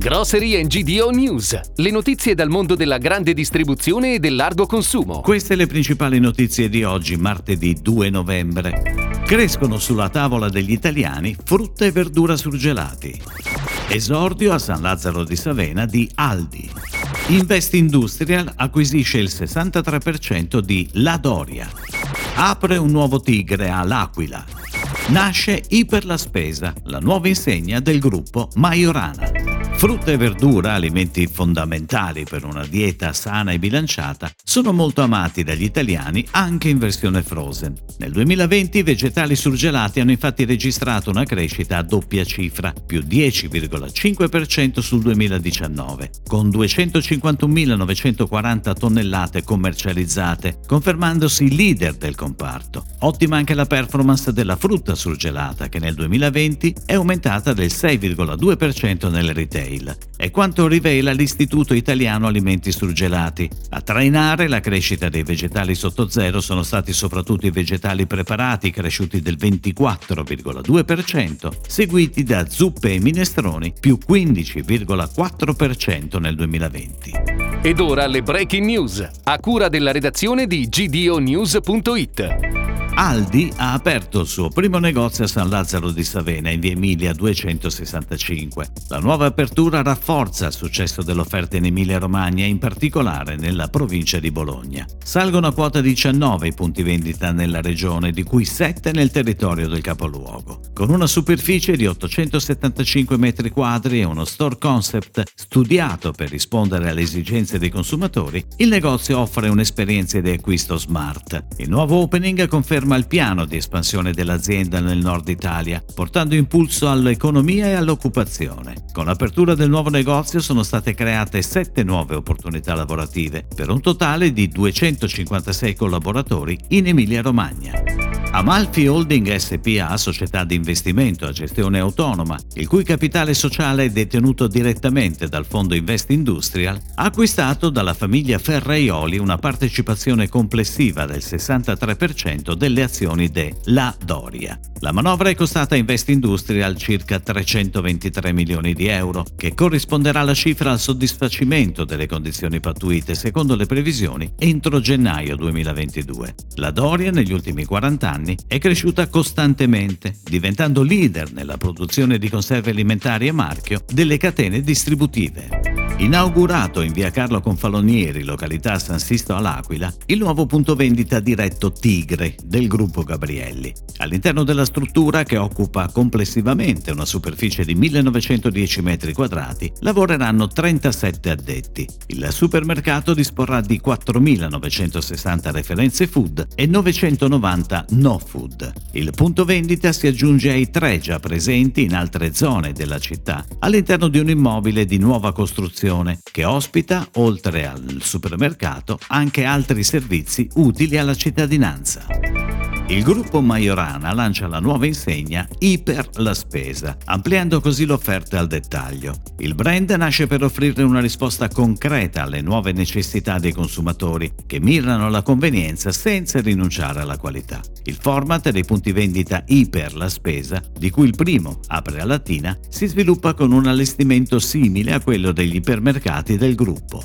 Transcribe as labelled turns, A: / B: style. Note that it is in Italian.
A: Grocery GDO News, le notizie dal mondo della grande distribuzione e del largo consumo.
B: Queste le principali notizie di oggi, martedì 2 novembre. Crescono sulla tavola degli italiani frutta e verdura surgelati. Esordio a San Lazzaro di Savena di Aldi. Invest Industrial acquisisce il 63% di La Doria. Apre un nuovo tigre all'Aquila. Nasce Iper la Spesa, la nuova insegna del gruppo Majorana. Frutta e verdura, alimenti fondamentali per una dieta sana e bilanciata, sono molto amati dagli italiani anche in versione frozen. Nel 2020 i vegetali surgelati hanno infatti registrato una crescita a doppia cifra, più 10,5% sul 2019, con 251.940 tonnellate commercializzate, confermandosi leader del comparto. Ottima anche la performance della frutta surgelata, che nel 2020 è aumentata del 6,2% nel retail retail. È quanto rivela l'Istituto Italiano Alimenti Surgelati. A trainare la crescita dei vegetali sotto zero sono stati soprattutto i vegetali preparati cresciuti del 24,2%, seguiti da zuppe e minestroni più 15,4% nel 2020.
A: Ed ora le breaking news, a cura della redazione di gdonews.it.
B: Aldi ha aperto il suo primo negozio a San Lazzaro di Savena in via Emilia 265. La nuova apertura rafforza il successo dell'offerta in Emilia-Romagna, in particolare nella provincia di Bologna. Salgono a quota 19 i punti vendita nella regione, di cui 7 nel territorio del capoluogo. Con una superficie di 875 metri quadri e uno store concept studiato per rispondere alle esigenze dei consumatori, il negozio offre un'esperienza di acquisto smart. Il nuovo opening conferma conferma il piano di espansione dell'azienda nel nord Italia, portando impulso all'economia e all'occupazione. Con l'apertura del nuovo negozio sono state create sette nuove opportunità lavorative, per un totale di 256 collaboratori in Emilia-Romagna. Amalfi Holding SPA, società di investimento a gestione autonoma, il cui capitale sociale è detenuto direttamente dal fondo Invest Industrial, ha acquistato dalla famiglia Ferraioli una partecipazione complessiva del 63% delle azioni de La Doria. La manovra è costata a Invest Industrial circa 323 milioni di euro, che corrisponderà alla cifra al soddisfacimento delle condizioni pattuite secondo le previsioni entro gennaio 2022. La Doria negli ultimi 40 anni anni è cresciuta costantemente, diventando leader nella produzione di conserve alimentari a marchio delle catene distributive. Inaugurato in via Carlo Confalonieri, località San Sisto all'Aquila, il nuovo punto vendita diretto Tigre del gruppo Gabrielli. All'interno della struttura, che occupa complessivamente una superficie di 1910 m2, lavoreranno 37 addetti. Il supermercato disporrà di 4.960 referenze food e 990 no food. Il punto vendita si aggiunge ai tre già presenti in altre zone della città, all'interno di un immobile di nuova costruzione che ospita, oltre al supermercato, anche altri servizi utili alla cittadinanza. Il gruppo Majorana lancia la nuova insegna Iper la Spesa, ampliando così l'offerta al dettaglio. Il brand nasce per offrire una risposta concreta alle nuove necessità dei consumatori, che mirano alla convenienza senza rinunciare alla qualità. Il format dei punti vendita Iper la Spesa, di cui il primo, apre a Latina, si sviluppa con un allestimento simile a quello degli ipermercati del gruppo.